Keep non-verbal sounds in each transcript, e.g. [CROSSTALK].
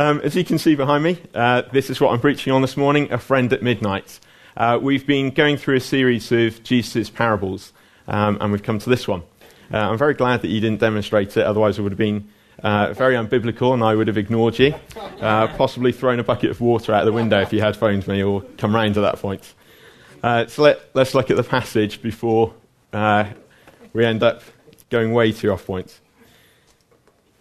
Um, as you can see behind me, uh, this is what I'm preaching on this morning A Friend at Midnight. Uh, we've been going through a series of Jesus' parables, um, and we've come to this one. Uh, I'm very glad that you didn't demonstrate it, otherwise, it would have been uh, very unbiblical and I would have ignored you. Uh, possibly thrown a bucket of water out the window if you had phoned me or come round at that point. Uh, so let, us look at the passage before we end up going way too off point.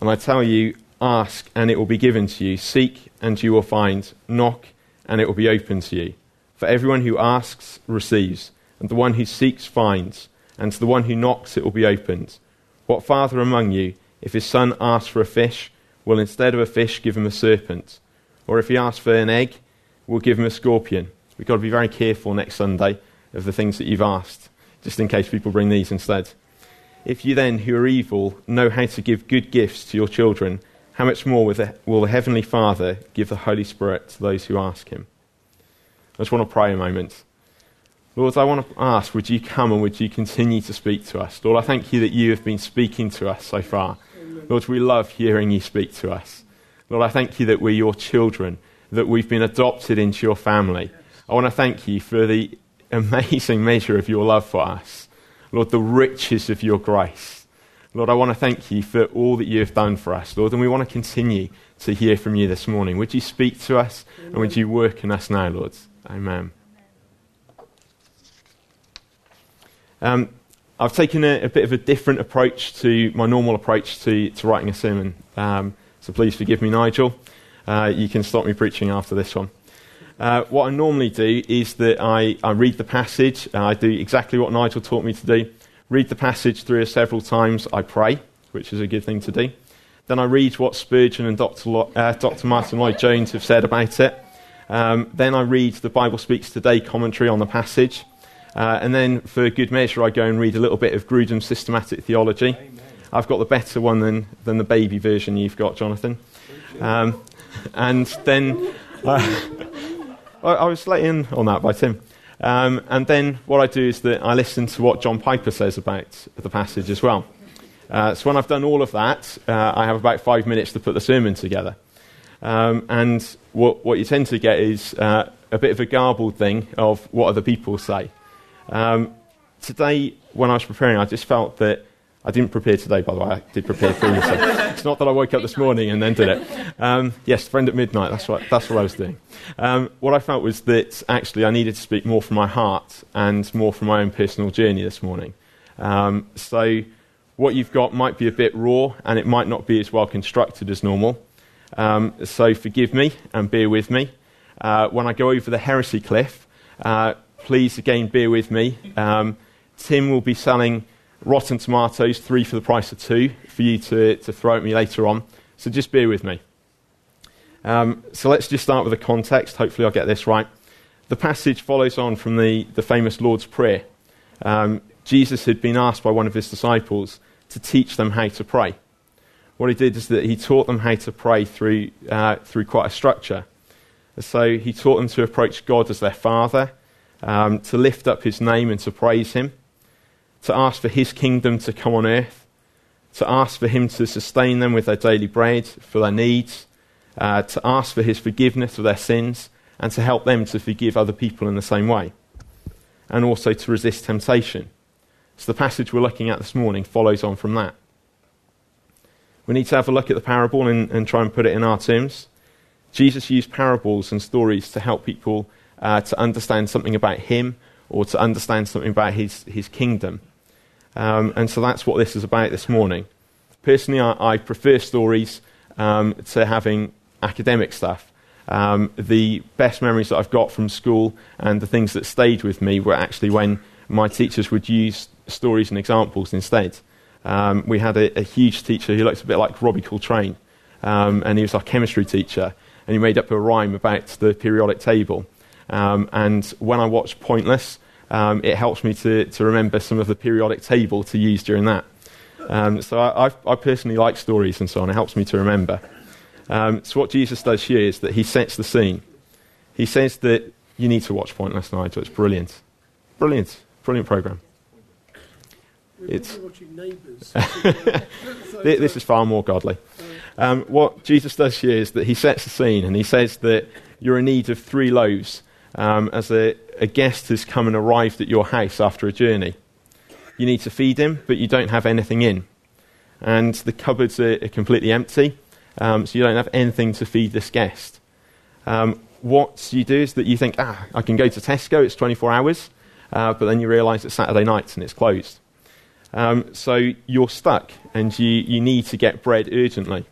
And I tell you, ask and it will be given to you, seek and you will find, knock and it will be opened to you. For everyone who asks receives, and the one who seeks finds, and to the one who knocks it will be opened. What father among you, if his son asks for a fish, will instead of a fish give him a serpent? Or if he asks for an egg, will give him a scorpion? We've got to be very careful next Sunday of the things that you've asked, just in case people bring these instead. If you then, who are evil, know how to give good gifts to your children, how much more will the Heavenly Father give the Holy Spirit to those who ask Him? I just want to pray a moment. Lord, I want to ask, would you come and would you continue to speak to us? Lord, I thank you that you have been speaking to us so far. Lord, we love hearing you speak to us. Lord, I thank you that we're your children, that we've been adopted into your family. I want to thank you for the amazing measure of your love for us. Lord, the riches of your grace. Lord, I want to thank you for all that you have done for us, Lord, and we want to continue to hear from you this morning. Would you speak to us Amen. and would you work in us now, Lord? Amen. Um, I've taken a, a, bit of a different approach to my normal approach to, to writing a sermon, um, so please forgive me, Nigel. Uh, you can stop me preaching after this one. Uh, what I normally do is that I, I read the passage. Uh, I do exactly what Nigel taught me to do. Read the passage through several times. I pray, which is a good thing to do. Then I read what Spurgeon and Dr. Lo- uh, Dr. Martyn Lloyd-Jones have said about it. Um, then I read the Bible Speaks Today commentary on the passage. Uh, and then, for good measure, I go and read a little bit of Grudem's systematic theology. Amen. I've got the better one than, than the baby version you've got, Jonathan. Um, and then. Uh, [LAUGHS] I, I was let in on that by Tim. Um, and then what I do is that I listen to what John Piper says about the passage as well. Uh, so when I've done all of that, uh, I have about five minutes to put the sermon together. Um, and what, what, you tend to get is uh, a bit of a garbled thing of what other people say. Um, today, when I was preparing, I just felt that I didn't prepare today, by the way. I did prepare for previously. it's not that I woke up this morning and then did it. Um, yes, friend at midnight. That's what, that's what I was doing. Um, what I felt was that actually I needed to speak more from my heart and more from my own personal journey this morning. Um, so what you've got might be a bit raw and it might not be as well constructed as normal. Um, so forgive me and bear with me. Uh, when I go over the heresy cliff, uh, please again bear with me. Um, Tim will be selling rotten tomatoes, three for the price of two, for you to, to throw at me later on. So just bear with me. Um, so let's just start with the context. Hopefully, I'll get this right. The passage follows on from the, the famous Lord's Prayer. Um, Jesus had been asked by one of his disciples to teach them how to pray. What he did is that he taught them how to pray through, uh, through quite a structure. So he taught them to approach God as their Father, um, to lift up his name and to praise him to ask for his kingdom to come on earth, to ask for him to sustain them with their daily bread, for their needs, uh, to ask for his forgiveness of their sins, and to help them to forgive other people in the same way, and also to resist temptation. So the passage we're looking at this morning follows on from that. We need to have a look at the parable and, and try and put it in our terms. Jesus used parables and stories to help people uh, to understand something about him or to understand something about his, his kingdom. Um, and so that's what this is about this morning. Personally, I, I prefer stories um, to having academic stuff. Um, the best memories that I've got from school and the things that stayed with me were actually when my teachers would use stories and examples instead. Um, we had a, a, huge teacher who looked a bit like Robbie Coltrane. um, and he was our chemistry teacher, and he made up a rhyme about the periodic table. Um, and when I watch Pointless, um, it helps me to, to remember some of the periodic table to use during that. Um, so I, I, personally like stories and so on. It helps me to remember. Um, so what Jesus does here is that he sets the scene. He says that you need to watch Pointless Nigel. It's brilliant. Brilliant. Brilliant program. It's [LAUGHS] [LAUGHS] this is far more godly. Um, what Jesus does here is that he sets the scene and he says that you're in need of three loaves um, as a, a guest has come and arrived at your house after a journey. You need to feed him, but you don't have anything in. And the cupboards are, are completely empty, um, so you don't have anything to feed this guest. Um, what you do is that you think, ah, I can go to Tesco, it's 24 hours, uh, but then you realise it's Saturday night and it's closed. Um, so you're stuck and you, you need to get bread urgently.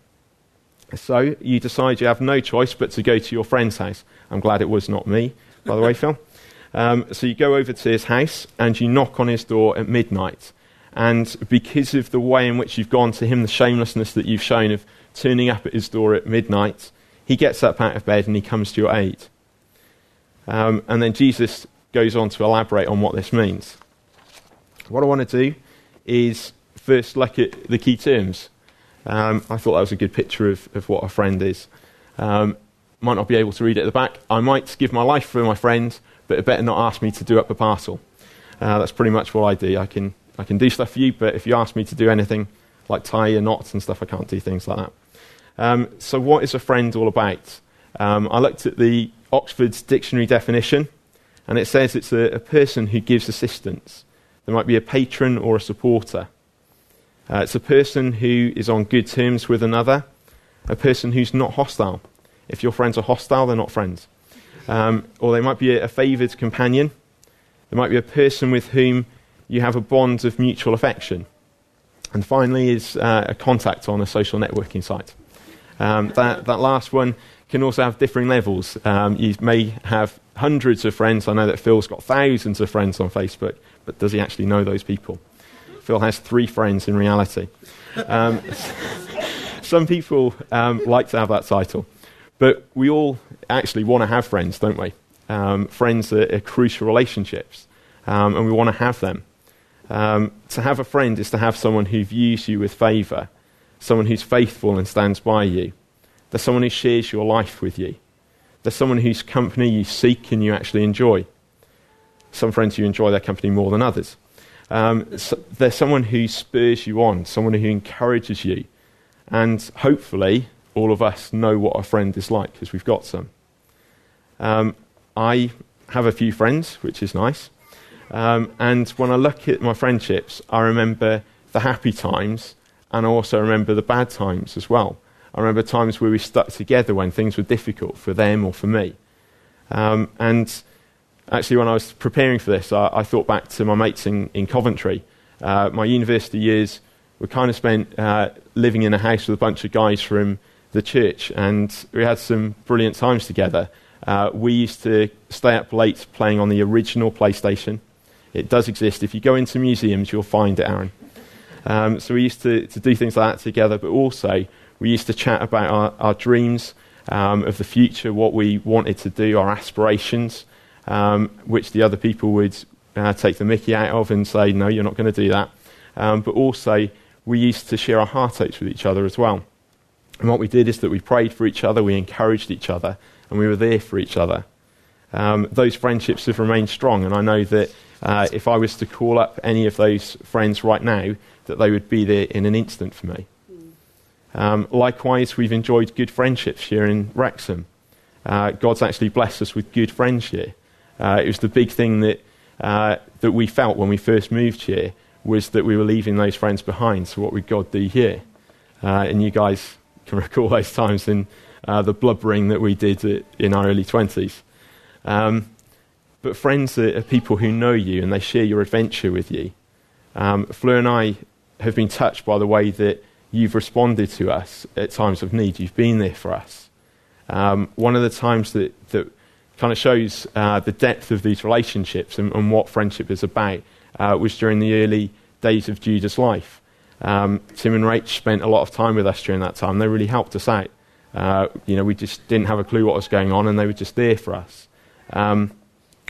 So you decide you have no choice but to go to your friend's house. I'm glad it was not me, by the way, Phil. Um, so you go over to his house and you knock on his door at midnight. And because of the way in which you've gone to him, the shamelessness that you've shown of turning up at his door at midnight, he gets up out of bed and he comes to your aid. Um, and then Jesus goes on to elaborate on what this means. What I want to do is first look at the key terms. Um, I thought that was a good picture of, of what a friend is. Um, might not be able to read it at the back. I might give my life for my friend, but it better not ask me to do up a parcel. Uh, that's pretty much what I do. I can, I can do stuff for you, but if you ask me to do anything like tie your knots and stuff, I can't do things like that. Um, so, what is a friend all about? Um, I looked at the Oxford's dictionary definition, and it says it's a, a, person who gives assistance. There might be a patron or a supporter. Uh, it's a person who is on good terms with another, a person who's not hostile. If your friends are hostile, they're not friends. Um, or they might be a, a favoured companion. There might be a person with whom you have a bond of mutual affection. And finally, is uh, a contact on a social networking site. Um, that, that last one can also have differing levels. Um, you may have hundreds of friends. I know that Phil's got thousands of friends on Facebook, but does he actually know those people? Phil has three friends in reality. Um, [LAUGHS] some people um, like to have that title, but we all actually want to have friends, don't we? Um, friends are, are, crucial relationships, um, and we want to have them. Um, to have a friend is to have someone who views you with favour, someone who's faithful and stands by you. There's someone who shares your life with you. There's someone whose company you seek and you actually enjoy. Some friends you enjoy their company more than others. Um, so there's someone who spurs you on, someone who encourages you. And hopefully, all of us know what a friend is like because we've got some. Um, I have a few friends, which is nice. Um, and when I look at my friendships, I remember the happy times and I also remember the bad times as well. I remember times where we stuck together when things were difficult for them or for me. Um, and actually, when I was preparing for this, I, I thought back to my mates in, in Coventry. Uh, my university years were kind of spent uh, living in a house with a bunch of guys from the church, and we had some brilliant times together. Uh, we used to stay up late playing on the original PlayStation. It does exist. If you go into museums, you'll find it, Aaron. Um, so we used to, to do things like that together, but also we used to chat about our, our dreams um, of the future, what we wanted to do, our aspirations, um, which the other people would uh, take the mickey out of and say, no, you're not going to do that. Um, but also, we used to share our heartaches with each other as well. And what we did is that we prayed for each other, we encouraged each other, and we were there for each other. Um, those friendships have remained strong, and I know that uh, if I was to call up any of those friends right now, that they would be there in an instant for me. Um, likewise, we've enjoyed good friendships here in Wrexham. Uh, God's actually blessed us with good friends here. Uh, it was the big thing that, uh, that we felt when we first moved here was that we were leaving those friends behind. So what would God do here? Uh, and you guys can recall those times in uh, the blubbering that we did in our early 20s. Um, but friends are, are, people who know you and they share your adventure with you. Um, Fleur and I have been touched by the way that you've responded to us at times of need. You've been there for us. Um, one of the times that, that kind of shows uh, the depth of these relationships and, and what friendship is about uh, was during the early days of Judah's life. Um, Tim and Rach spent a lot of time with us during that time. They really helped us out. Uh, you know, we just didn't have a clue what was going on, and they were just there for us. Um,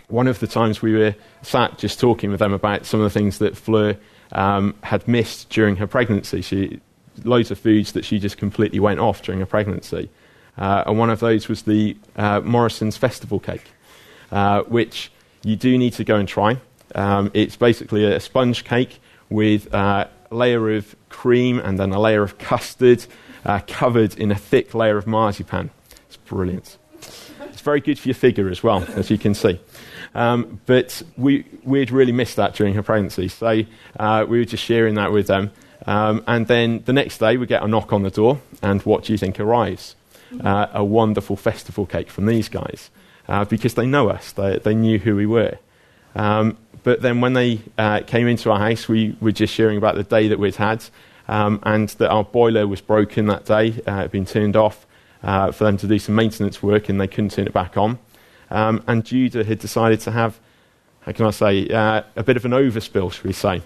one of the times we were sat just talking with them about some of the things that Fleur um, had missed during her pregnancy. She, loads of foods that she just completely went off during her pregnancy. Uh, and one of those was the uh, Morrisons Festival Cake, uh, which you do need to go and try. Um, it's basically a sponge cake with uh, layer of cream and then a layer of custard uh, covered in a thick layer of marzipan. It's brilliant. It's very good for your figure as well, as you can see. Um, but we, we'd really missed that during her pregnancy, so uh, we were just sharing that with them. Um, and then the next day, we get a knock on the door, and what do you think arrives? Uh, a wonderful festival cake from these guys, uh, because they know us, they, they knew who we were. Um, but then when they uh, came into our house, we were just sharing about the day that we'd had, um, and that our boiler was broken that day, uh, it had been turned off uh, for them to do some maintenance work, and they couldn't turn it back on. Um, and Judah had decided to have, how can I say, uh, a bit of an overspill, shall we say,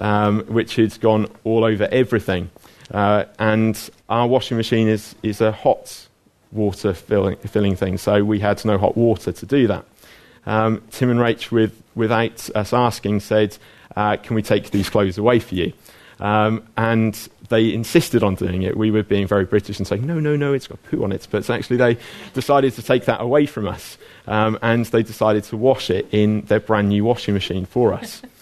um, which had gone all over everything. Uh, and our washing machine is, is a hot water filling, filling thing, so we had no hot water to do that. Um, Tim and Rach, with, without us asking, said, uh, Can we take these clothes away for you? Um, and they insisted on doing it. We were being very British and saying, no, no, no, it's got poo on it. But actually, they decided to take that away from us. Um, and they decided to wash it in their brand new washing machine for us. [LAUGHS]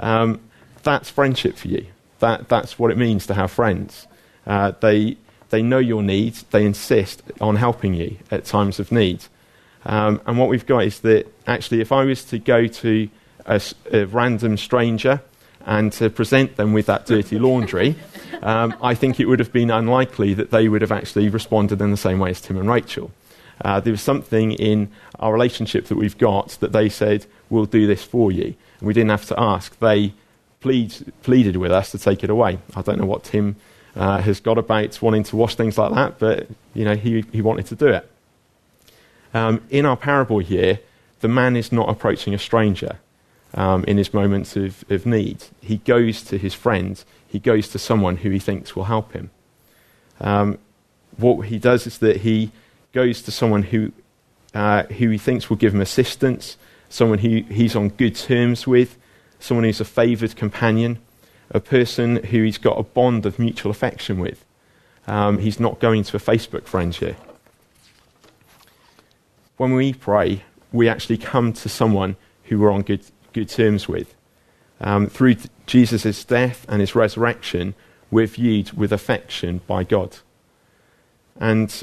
Um, that's friendship for you. That, that's what it means to have friends. Uh, they, they know your needs, they insist on helping you at times of need. Um, and what we've got is that actually, if I was to go to a, a random stranger and to present them with that dirty laundry, [LAUGHS] um, I think it would have been unlikely that they would have actually responded in the same way as Tim and Rachel. Uh, there was something in our relationship that we've got that they said, We'll do this for you. And we didn't have to ask. They plead, pleaded with us to take it away. I don't know what Tim uh, has got about wanting to wash things like that, but you know, he, he wanted to do it. Um, in our parable here, the man is not approaching a stranger um, in his moments of, of need. He goes to his friend, he goes to someone who he thinks will help him. Um, what he does is that he goes to someone who, uh, who he thinks will give him assistance, someone who he's on good terms with, someone who's a favoured companion, a person who he's got a bond of mutual affection with. Um, he's not going to a Facebook friend here. When we pray, we actually come to someone who we're on good, good terms with. Um, through Jesus' death and his resurrection, we're viewed with affection by God. And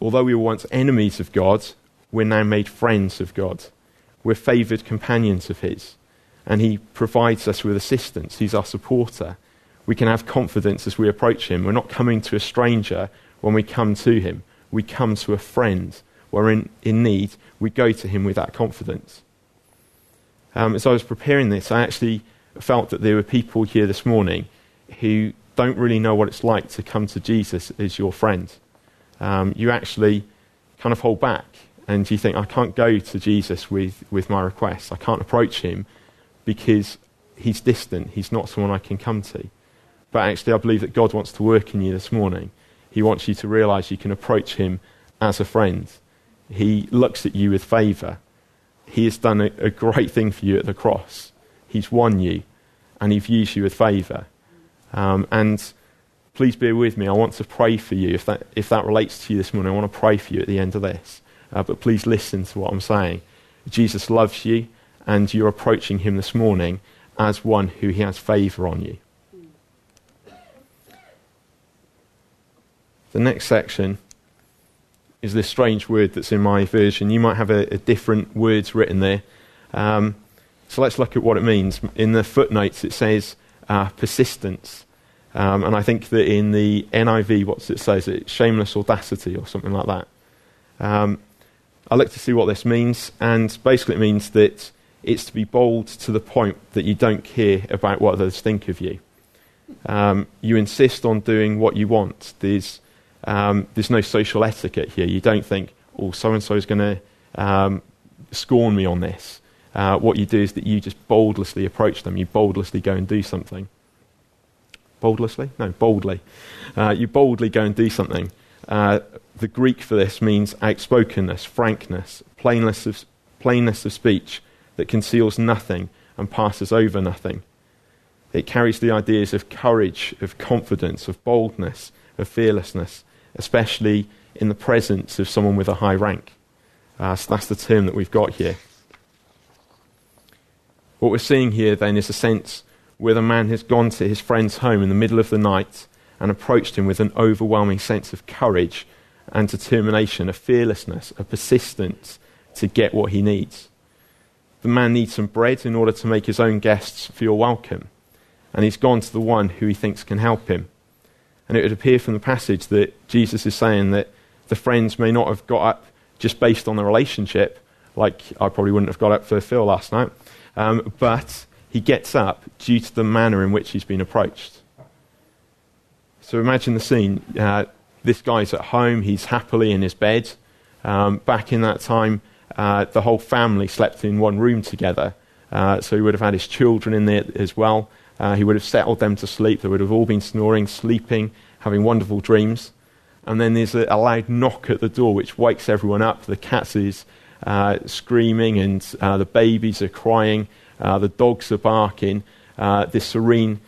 although we were once enemies of God, we're now made friends of God. We're favoured companions of his. And he provides us with assistance. He's our supporter. We can have confidence as we approach him. We're not coming to a stranger when we come to him. We come to a friend. We're in, in need. We go to him with that confidence um, as I was preparing this, I actually felt that there were people here this morning who don't really know what it's like to come to Jesus as your friend. Um, you actually kind of hold back and you think, I can't go to Jesus with, with my requests. I can't approach him because he's distant. He's not someone I can come to. But actually, I believe that God wants to work in you this morning. He wants you to realize you can approach him as a friend. He looks at you with favor he has done a, a great thing for you at the cross. He's won you, and he views you with favour. Um, and please bear with me. I want to pray for you. If that, if that relates to you this morning, I want to pray for you at the end of this. Uh, but please listen to what I'm saying. Jesus loves you, and you're approaching him this morning as one who he has favour on you. The next section is this strange word that's in my version. You might have a, a different words written there. Um, so let's look at what it means. In the footnotes, it says uh, persistence. Um, and I think that in the NIV, what's it say? says? It's shameless audacity or something like that. Um, I look to see what this means, and basically it means that it's to be bold to the point that you don't care about what others think of you. Um, you insist on doing what you want. There's um, there's no social etiquette here. You don't think, oh, so and so is going to um, scorn me on this. Uh, what you do is that you just boldlessly approach them. You boldlessly go and do something. boldlessly? No, boldly. Uh, you boldly go and do something. Uh, the Greek for this means outspokenness, frankness, plainness of, plainness of speech that conceals nothing and passes over nothing. It carries the ideas of courage, of confidence, of boldness, of fearlessness, especially in the presence of someone with a high rank. Uh, so that's the term that we've got here. What we're seeing here then is a sense where the man has gone to his friend's home in the middle of the night and approached him with an overwhelming sense of courage and determination, a fearlessness, a persistence to get what he needs. The man needs some bread in order to make his own guests feel welcome, and he's gone to the one who he thinks can help him. And it would appear from the passage that Jesus is saying that the friends may not have got up just based on the relationship, like I probably wouldn't have got up for Phil last night, um, but he gets up due to the manner in which he's been approached. So imagine the scene. Uh, this guy's at home, he's happily in his bed. Um, back in that time, uh, the whole family slept in one room together. Uh, so he would have had his children in there as well. Uh, he would have settled them to sleep. They would have all been snoring, sleeping, having wonderful dreams. And then there's a, a loud knock at the door, which wakes everyone up. The cat is uh, screaming, and uh, the babies are crying. Uh, the dogs are barking. this serene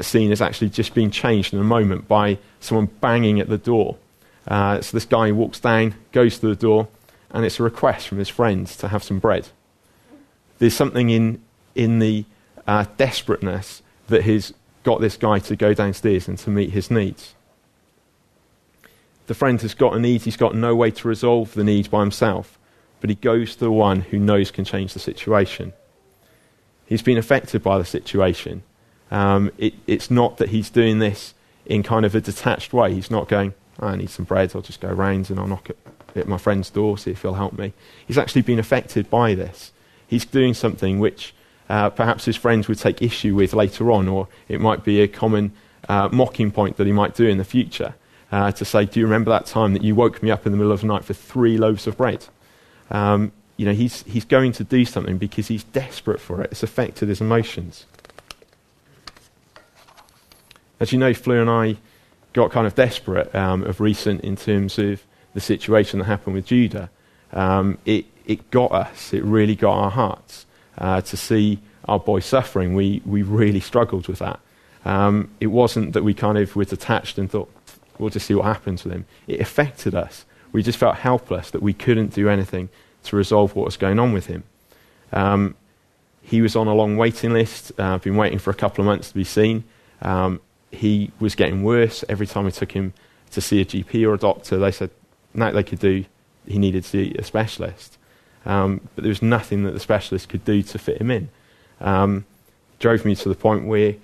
scene is actually just being changed in a moment by someone banging at the door. so this guy walks down, goes to the door, and it's a request from his friends to have some bread. There's something in, in the uh, desperateness that has got this guy to go downstairs and to meet his needs. The friend has got a need, he's got no way to resolve the need by himself, but he goes to the one who knows can change the situation. He's been affected by the situation. Um, it, it's not that he's doing this in kind of a detached way. He's not going, oh, I need some bread, I'll just go around and I'll knock at at my friend's door, see if he'll help me. He's actually been affected by this. He's doing something which uh, perhaps his friends would take issue with later on, or it might be a common uh, mocking point that he might do in the future. Uh, to say, Do you remember that time that you woke me up in the middle of the night for three loaves of bread? Um, you know, he's, he's going to do something because he's desperate for it. It's affected his emotions. As you know, Fleur and I got kind of desperate um, of recent in terms of the situation that happened with Judah, um, it, it got us, it really got our hearts uh, to see our boy suffering. We, we really struggled with that. Um, it wasn't that we kind of were detached and thought, we'll just see what happens with him. It affected us. We just felt helpless that we couldn't do anything to resolve what was going on with him. Um, he was on a long waiting list, uh, been waiting for a couple of months to be seen. Um, he was getting worse. Every time we took him to see a GP or a doctor, they said, nothing they could do. He needed to see a specialist. Um, but there was nothing that the specialist could do to fit him in. Um, drove me to the point where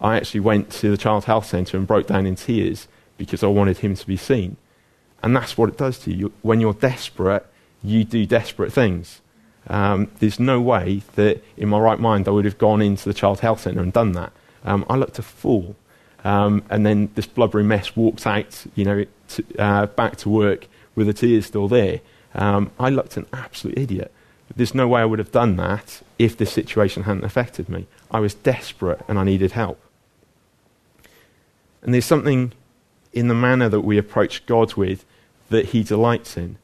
I actually went to the Child Health Centre and broke down in tears because I wanted him to be seen. And that's what it does to you. When you're desperate, you do desperate things. Um, there's no way that in my right mind I would have gone into the Child Health Centre and done that. Um, I looked a fool. Um, and then this blubbering mess walked out, you know, to, uh, back to work with the tears still there. Um, I looked an absolute idiot. There's no way I would have done that if this situation hadn't affected me. I was desperate and I needed help. And there's something in the manner that we approach God with that He delights in.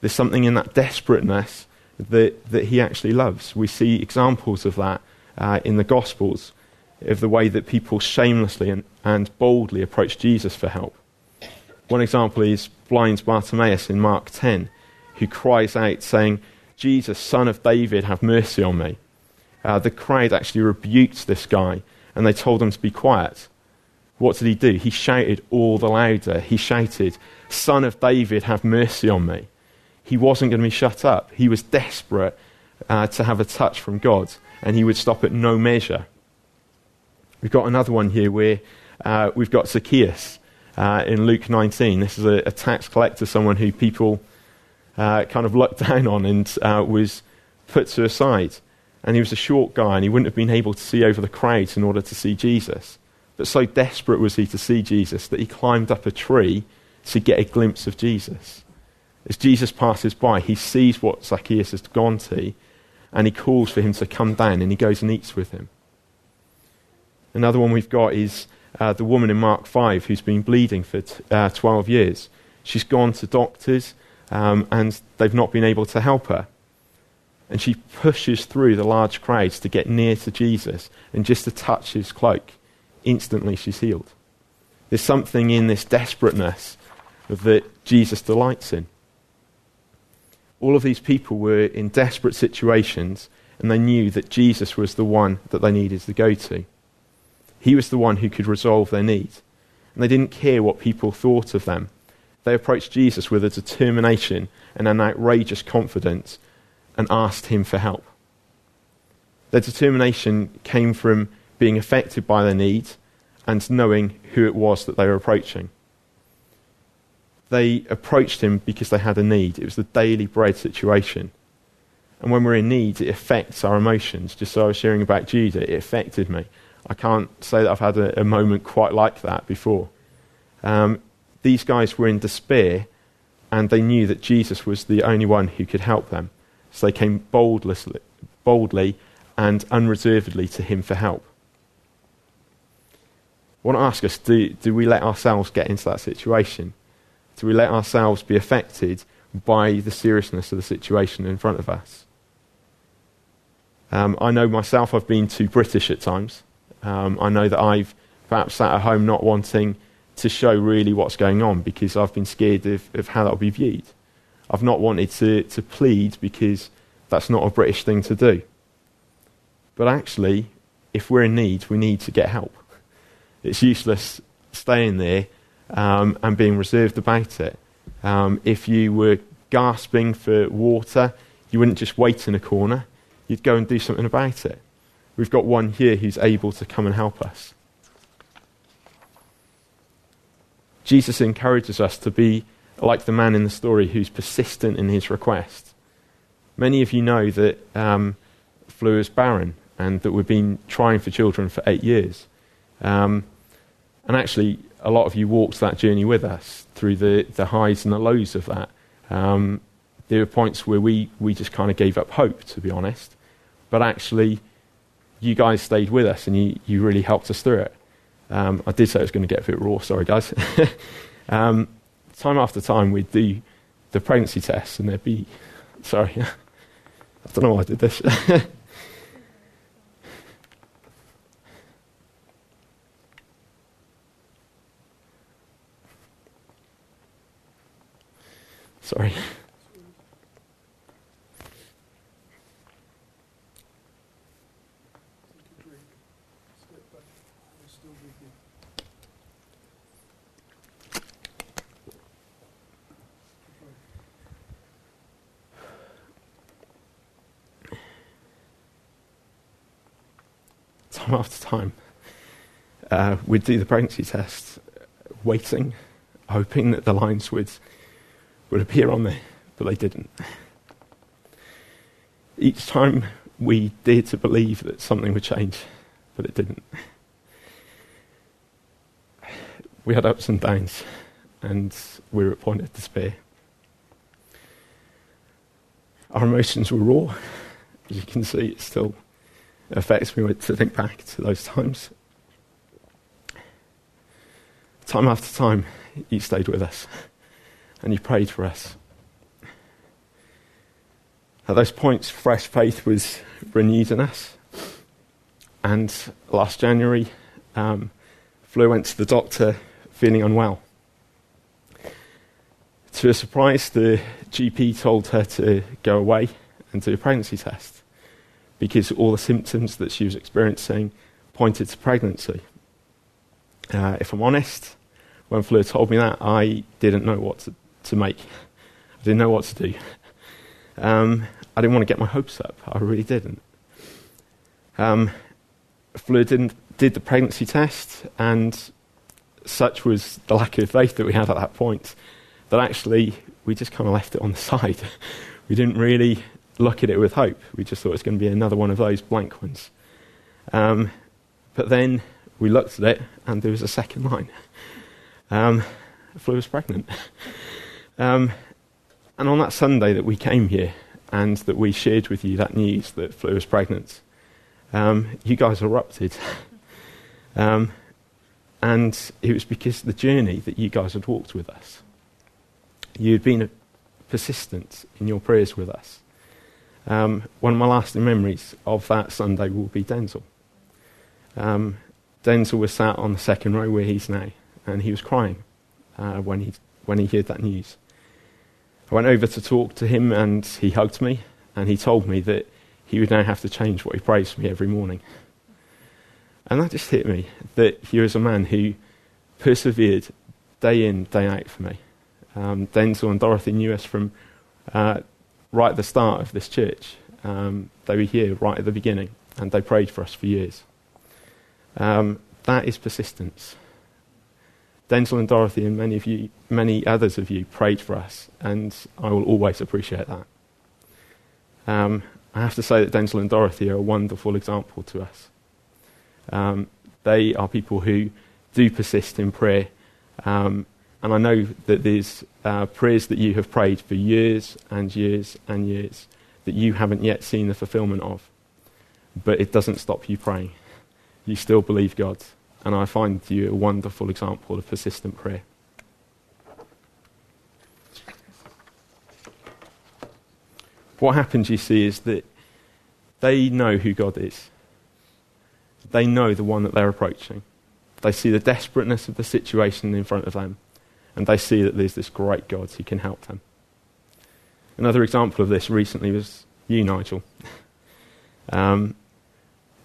There's something in that desperateness that, that He actually loves. We see examples of that uh, in the Gospels, of the way that people shamelessly and, and boldly approach Jesus for help. One example is blind Bartimaeus in Mark 10, who cries out, saying, Jesus, son of David, have mercy on me. Uh, the crowd actually rebuked this guy and they told him to be quiet. What did he do? He shouted all the louder. He shouted, Son of David, have mercy on me. He wasn't going to be shut up. He was desperate uh, to have a touch from God, and he would stop at no measure. We've got another one here where uh, we've got Zacchaeus uh, in Luke 19. This is a, a, tax collector, someone who people uh, kind of looked [LAUGHS] down on and uh, was put to a side. And he was a short guy, and he wouldn't have been able to see over the crowds in order to see Jesus. But so desperate was he to see Jesus that he climbed up a tree to get a glimpse of Jesus. As Jesus passes by, he sees what Zacchaeus has gone to, and he calls for him to come down, and he goes and eats with him. Another one we've got is uh, the woman in Mark 5 who's been bleeding for t- uh, 12 years. She's gone to doctors um, and they've not been able to help her. And she pushes through the large crowds to get near to Jesus and just to touch his cloak. Instantly, she's healed. There's something in this desperateness that Jesus delights in. All of these people were in desperate situations and they knew that Jesus was the one that they needed to go to. He was the one who could resolve their need. And they didn't care what people thought of them. They approached Jesus with a determination and an outrageous confidence and asked him for help. Their determination came from being affected by their need and knowing who it was that they were approaching. They approached him because they had a need. It was the daily bread situation. And when we're in need, it affects our emotions. Just so I was sharing about Judah, it affected me. I can't say that I've had a, a moment quite like that before. Um, these guys were in despair, and they knew that Jesus was the only one who could help them. So they came boldly and unreservedly to him for help. I want to ask us do, do we let ourselves get into that situation? Do we let ourselves be affected by the seriousness of the situation in front of us? Um, I know myself, I've been too British at times. Um, I know that I've perhaps sat at home not wanting to show really what's going on because I've been scared of, of how that'll be viewed. I've not wanted to, to plead because that's not a British thing to do. But actually, if we're in need, we need to get help. [LAUGHS] It's useless staying there um, and being reserved about it. Um, if you were gasping for water, you wouldn't just wait in a corner, you'd go and do something about it. We've got one here who's able to come and help us. Jesus encourages us to be like the man in the story who's persistent in his request. Many of you know that um, Fleur is barren and that we've been trying for children for eight years. Um, and actually, a lot of you walked that journey with us through the, the highs and the lows of that. Um, there were points where we, we just kind of gave up hope, to be honest. But actually, you guys stayed with us and you, you really helped us through it. Um, I did say it was going to get a bit raw, sorry guys. [LAUGHS] um, time after time, we'd do the pregnancy tests and there'd be, sorry, [LAUGHS] I don't know why I did this. [LAUGHS] sorry. time after time, uh, we'd do the pregnancy test, waiting, hoping that the lines would, would appear on there, but they didn't. Each time we dared to believe that something would change, but it didn't. We had ups and downs, and we were at point of despair. Our emotions were raw. As you can see, it still affects me to think back to those times. Time after time, you stayed with us and you prayed for us. At those points, fresh faith was renewed in us. And last January, um, went to the doctor feeling unwell. To her surprise, the GP told her to go away and do a pregnancy test because all the symptoms that she was experiencing pointed to pregnancy. Uh, if I'm honest, when Fleur told me that, I didn't know what to, to make. I didn't know what to do. Um, I didn't want to get my hopes up. I really didn't. Um, Fleur didn't, did the pregnancy test, and such was the lack of faith that we had at that point that actually we just kind of left it on the [LAUGHS] side. we didn't really look at it with hope. We just thought it was going to be another one of those blank ones. Um, but then we looked at it, and there was a second line. Um, was pregnant. Um, and on that Sunday that we came here and that we shared with you that news that Fleur was pregnant, um, you guys erupted. [LAUGHS] Um, and it was because of the journey that you guys had walked with us. You had been persistent in your prayers with us. Um, one of my lasting memories of that Sunday will be Denzel. Um, Denzel was sat on the second row where he's now, and he was crying uh, when, he, when he heard that news. I went over to talk to him, and he hugged me, and he told me that he would now have to change what he prays for me every morning. And that just hit me that he was a man who persevered day in, day out for me. Um, Denzel and Dorothy knew us from uh, right at the start of this church. Um, they were here right at the beginning, and they prayed for us for years. Um, that is persistence. Denzel and Dorothy and many of you, many others of you, prayed for us, and I will always appreciate that. Um, I have to say that Denzel and Dorothy are a wonderful example to us. Um, they are people who do persist in prayer, um, and I know that there's uh, prayers that you have prayed for years and years and years that you haven't yet seen the fulfillment of. But it doesn't stop you praying. You still believe God. And I find you a wonderful example of persistent prayer. What happens, you see, is that they know who God is. They know the one that they're approaching. They see the desperateness of the situation in front of them and they see that there's this great God who can help them. Another example of this recently was you, Nigel. [LAUGHS] um,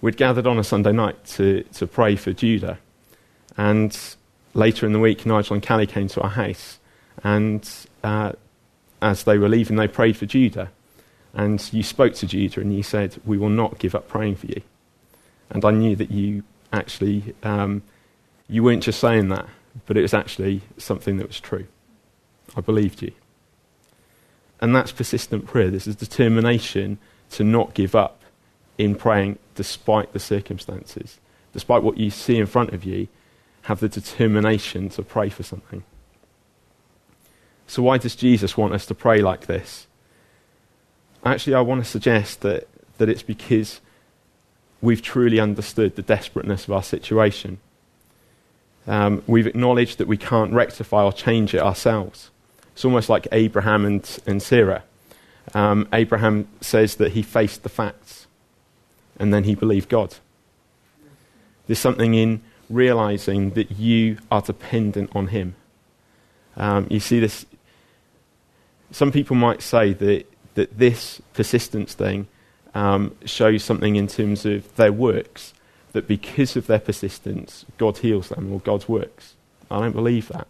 we'd gathered on a Sunday night to, to pray for Judah, and later in the week, Nigel and Callie came to our house, and uh, as they were leaving, they prayed for Judah. And you spoke to Judah and you said, We will not give up praying for you. And I knew that you actually, um, you weren't just saying that, but it was actually something that was true. I believed you. And that's persistent prayer. This is determination to not give up in praying despite the circumstances. Despite what you see in front of you, have the determination to pray for something. So, why does Jesus want us to pray like this? Actually, I want to suggest that, that it's because we've truly understood the desperateness of our situation. Um, we've acknowledged that we can't rectify or change it ourselves. It's almost like Abraham and, and Sarah. Um, Abraham says that he faced the facts and then he believed God. There's something in realizing that you are dependent on him. Um, you see this. Some people might say that, that this persistence thing um, shows something in terms of their works that because of their persistence, God heals them or God works. I don't believe that.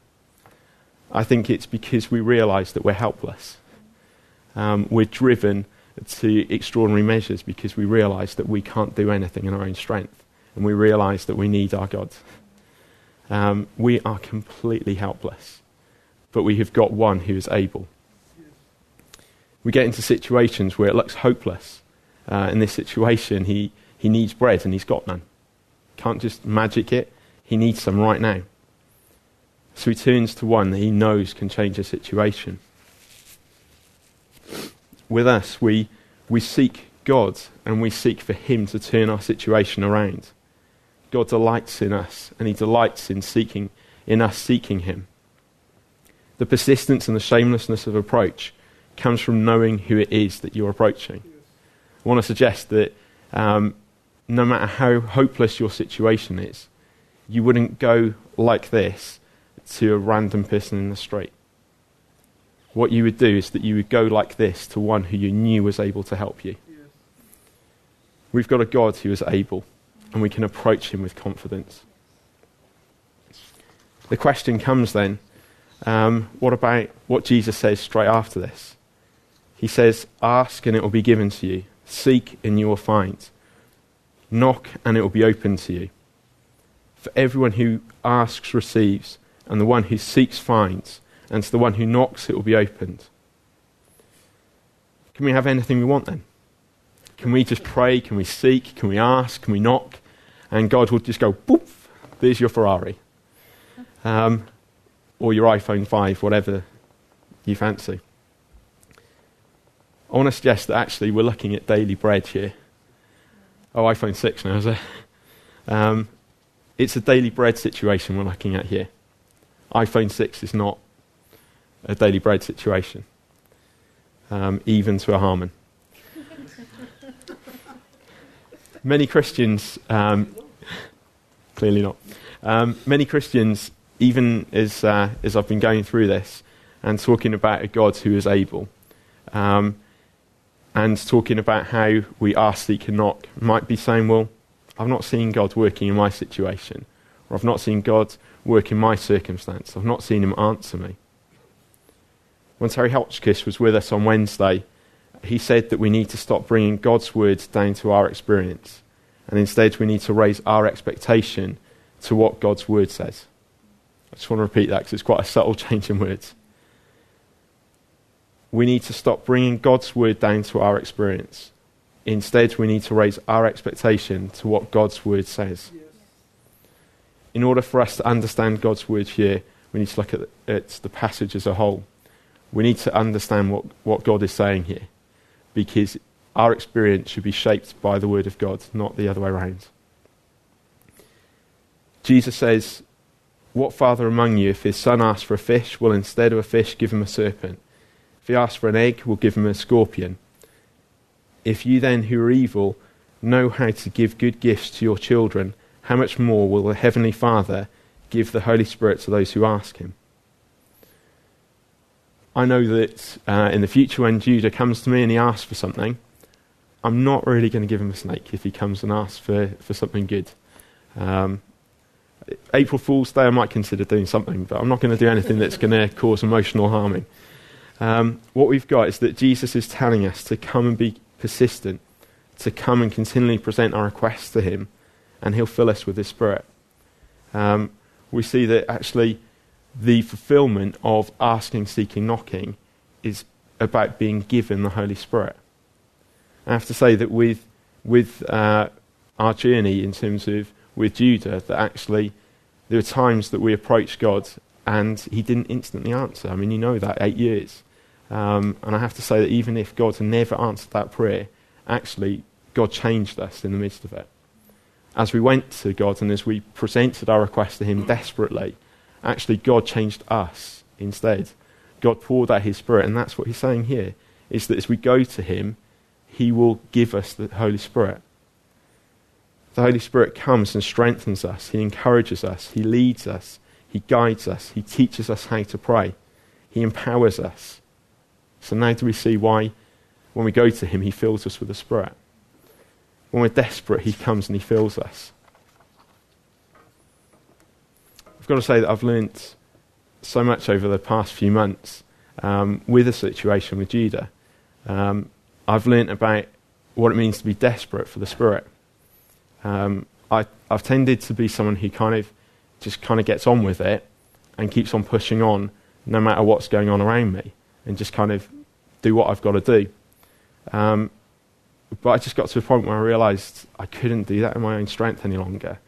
I think it's because we realize that we're helpless. Um, we're driven to extraordinary measures because we realize that we can't do anything in our own strength. And we realize that we need our God. Um, we are completely helpless, but we have got one who is able. We get into situations where it looks hopeless. Uh, in this situation, he, he needs bread and he's got none. Can't just magic it. He needs some right now. So he turns to one that he knows can change a situation. With us, we, we seek God and we seek for him to turn our situation around. God delights in us and he delights in seeking in us seeking him. The persistence and the shamelessness of approach comes from knowing who it is that you're approaching. I want to suggest that um, no matter how hopeless your situation is, you wouldn't go like this to a random person in the street. What you would do is that you would go like this to one who you knew was able to help you. Yes. We've got a God who is able, and we can approach him with confidence. The question comes then um, what about what Jesus says straight after this? He says, Ask and it will be given to you, seek and you will find Knock, and it will be open to you. For everyone who asks receives, and the one who seeks finds, and to the one who knocks it will be opened. Can we have anything we want then? Can we just pray? Can we seek? Can we ask? Can we knock? And God will just go, poof, there's your Ferrari. Um, or your iPhone 5, whatever you fancy. I want to suggest that actually we're looking at daily bread here. Oh, iPhone 6 now, is it? Um, it's a daily bread situation we're looking at here. iPhone 6 is not a daily bread situation, um, even to a Harmon. [LAUGHS] many Christians, um, clearly not, um, many Christians, even as, uh, as I've been going through this and talking about a God who is able, um, and talking about how we ask, seek, and knock, might be saying, well, I've not seen God working in my situation, or I've not seen God work in my circumstance. I've not seen him answer me. When Terry Hotchkiss was with us on Wednesday, he said that we need to stop bringing God's words down to our experience, and instead we need to raise our expectation to what God's word says. I just want to repeat that because it's quite a subtle [LAUGHS] change in words. We need to stop bringing God's word down to our experience. Instead, we need to raise our expectation to what God's word says. In order for us to understand God's word here, we need to look at, at the passage as a whole. We need to understand what, what God is saying here because our experience should be shaped by the word of God, not the other way around. Jesus says, What father among you, if his son asks for a fish, will instead of a fish give him a serpent? If he asks for an egg, will give him a scorpion? If you then, who are evil, know how to give good gifts to your children, how much more will the Heavenly Father give the Holy Spirit to those who ask him? I know that uh, in the future, when Judah comes to me and he asks for something, I'm not really going to give him a snake if he comes and asks for, for something good. Um, April Fool's Day, I might consider doing something, but I'm not going to do anything that's going to cause emotional harming. Um, what we've got is that Jesus is telling us to come and be persistent, to come and continually present our requests to Him, and He'll fill us with His Spirit. Um, we see that actually the fulfillment of asking, seeking, knocking is about being given the Holy Spirit. I have to say that with, with uh, our journey in terms of with Judah that actually there were times that we approached God and he didn't instantly answer. I mean, you know that, eight years. Um, and I have to say that even if God never answered that prayer, actually, God changed us in the midst of it. As we went to God and as we presented our request to him desperately, actually, God changed us instead. God poured out his Spirit, and that's what he's saying here, is that as we go to him, he will give us the Holy Spirit. The Holy Spirit comes and strengthens us. He encourages us. He leads us. He guides us. He teaches us how to pray. He empowers us. So now do we see why, when we go to Him, He fills us with the Spirit? When we're desperate, He comes and He fills us. I've got to say that I've learnt so much over the past few months um, with the situation with Judah. Um, I've learnt about what it means to be desperate for the Spirit. Um, I, I've tended to be someone who kind of just kind of gets on with it and keeps on pushing on no matter what's going on around me and just kind of do what I've got to do. Um, but I just got to a point where I realised I couldn't do that in my own strength any longer.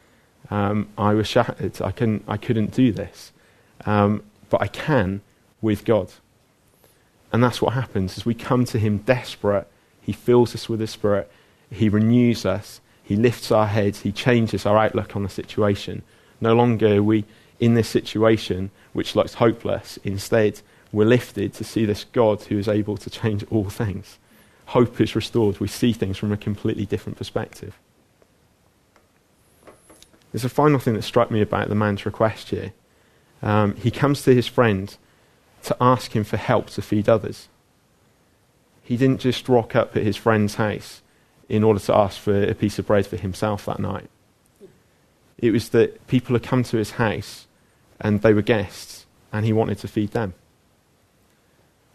Um, I was shattered. I couldn't, I couldn't do this. Um, but I can with God. And that's what happens as we come to Him desperate. He fills us with His Spirit. He renews us. He lifts our heads. He changes our outlook on the situation. No longer are we in this situation which looks hopeless. Instead, we're lifted to see this God who is able to change all things. Hope is restored. We see things from a completely different perspective. There's a final thing that struck me about the man's request here. Um, he comes to his friend to ask him for help to feed others. He didn't just rock up at his friend's house in order to ask for a piece of bread for himself that night. It was that people had come to his house and they were guests and he wanted to feed them.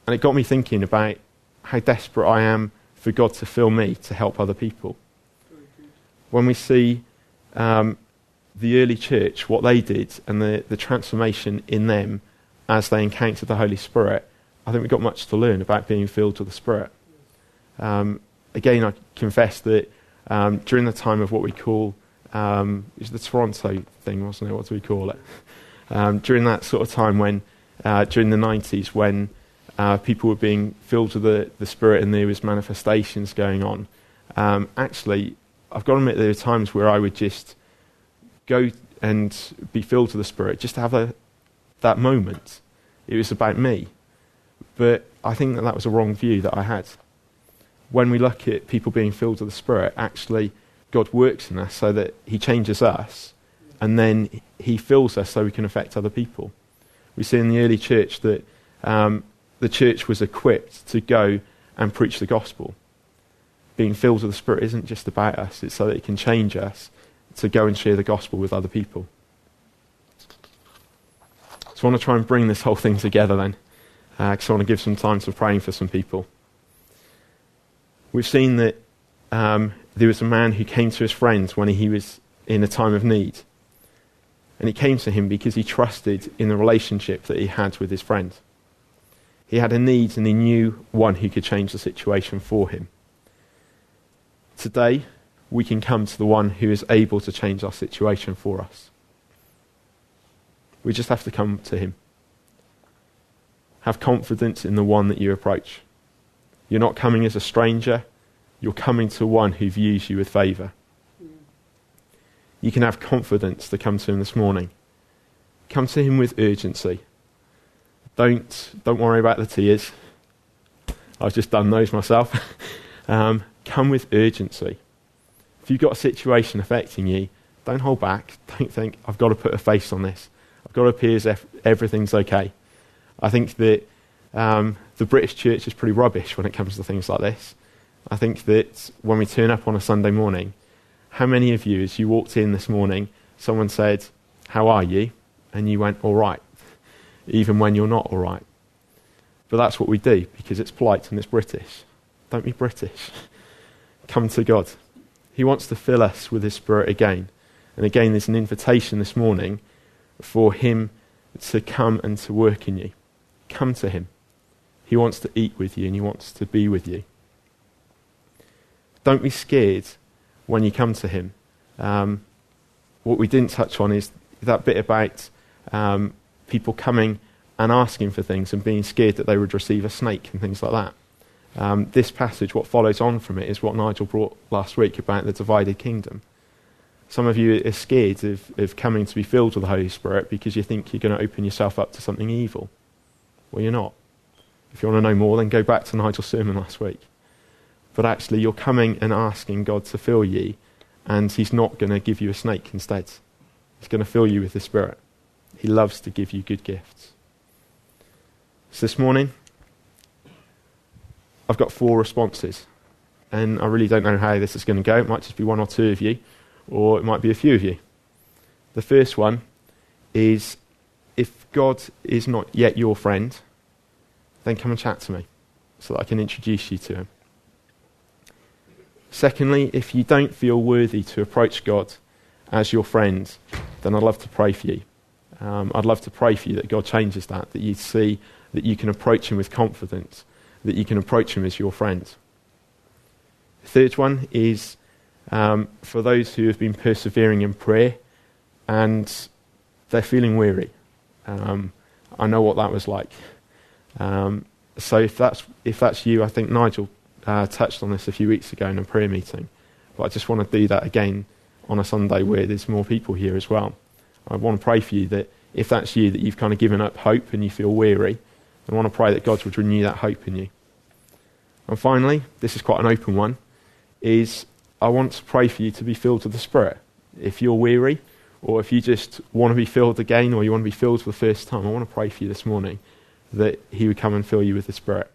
And it got me thinking about how desperate I am for God to fill me to help other people. When we see um, the early church, what they did, and the, the transformation in them as they encountered the Holy Spirit, I think we've got much to learn about being filled with the Spirit. Um, again, I confess that um, during the time of what we call um, the Toronto thing, wasn't it? What do we call it? Um, during that sort of time when, uh, during the 90s, when uh, people were being filled with the, the Spirit and there was manifestations going on, um, actually, I've got to admit there were times where I would just go and be filled with the Spirit, just to have a, that moment. It was about me. But I think that that was a wrong view that I had. When we look at people being filled with the Spirit, actually, God works in us so that He changes us, and then He fills us so we can affect other people. We see in the early church that um, the church was equipped to go and preach the gospel. Being filled with the Spirit isn't just about us, it's so that it can change us to go and share the gospel with other people. So I want to try and bring this whole thing together then, because uh, I want to give some time to praying for some people. We've seen that um, there was a man who came to his friends when he was in a time of need. And he came to him because he trusted in the relationship that he had with his friend. He had a need and he knew one who could change the situation for him. Today, we can come to the one who is able to change our situation for us. We just have to come to him. Have confidence in the one that you approach. You're not coming as a stranger, you're coming to one who views you with favour. You can have confidence to come to him this morning. Come to him with urgency. Don't, don't worry about the tears. I've just done those myself. [LAUGHS] um, come with urgency. If you've got a situation affecting you, don't hold back. Don't think, I've got to put a face on this. I've got to appear as if everything's okay. I think that um, the British church is pretty rubbish when it comes to things like this. I think that when we turn up on a Sunday morning, how many of you, as you walked in this morning, someone said, How are you? And you went, All right even when you're not all right. But that's what we do because it's polite and it's British. Don't be British. Come to God. He wants to fill us with His Spirit again. And again, there's an invitation this morning for Him to come and to work in you. Come to Him. He wants to eat with you and He wants to be with you. Don't be scared when you come to Him. Um, what we didn't touch on is that bit about um, people coming and asking for things and being scared that they would receive a snake and things like that. Um, this passage, what follows on from it, is what Nigel brought last week about the divided kingdom. Some of you are scared of, of coming to be filled with the Holy Spirit because you think you're going to open yourself up to something evil. Well, you're not. If you want to know more, then go back to Nigel's sermon last week. But actually, you're coming and asking God to fill you, and He's not going to give you a snake instead. He's going to fill you with the Spirit. He loves to give you good gifts. So this morning, I've got four responses. And I really don't know how this is going to go. It might just be one or two of you, or it might be a few of you. The first one is if God is not yet your friend, then come and chat to me so that I can introduce you to him. Secondly, if you don't feel worthy to approach God as your friend, then I'd love to pray for you. Um, I'd love to pray for you that God changes that, that you see that you can approach Him with confidence, that you can approach them as your friends. The third one is um, for those who have been persevering in prayer and they're feeling weary. Um, I know what that was like. Um, so if that's, if that's you, I think Nigel uh, touched on this a few weeks ago in a prayer meeting. But I just want to do that again on a Sunday where there's more people here as well. I want to pray for you that if that's you, that you've kind of given up hope and you feel weary, I want to pray that God would renew that hope in you. And finally, this is quite an open one, is I want to pray for you to be filled with the Spirit. If you're weary, or if you just want to be filled again, or you want to be filled for the first time, I want to pray for you this morning that He would come and fill you with the Spirit.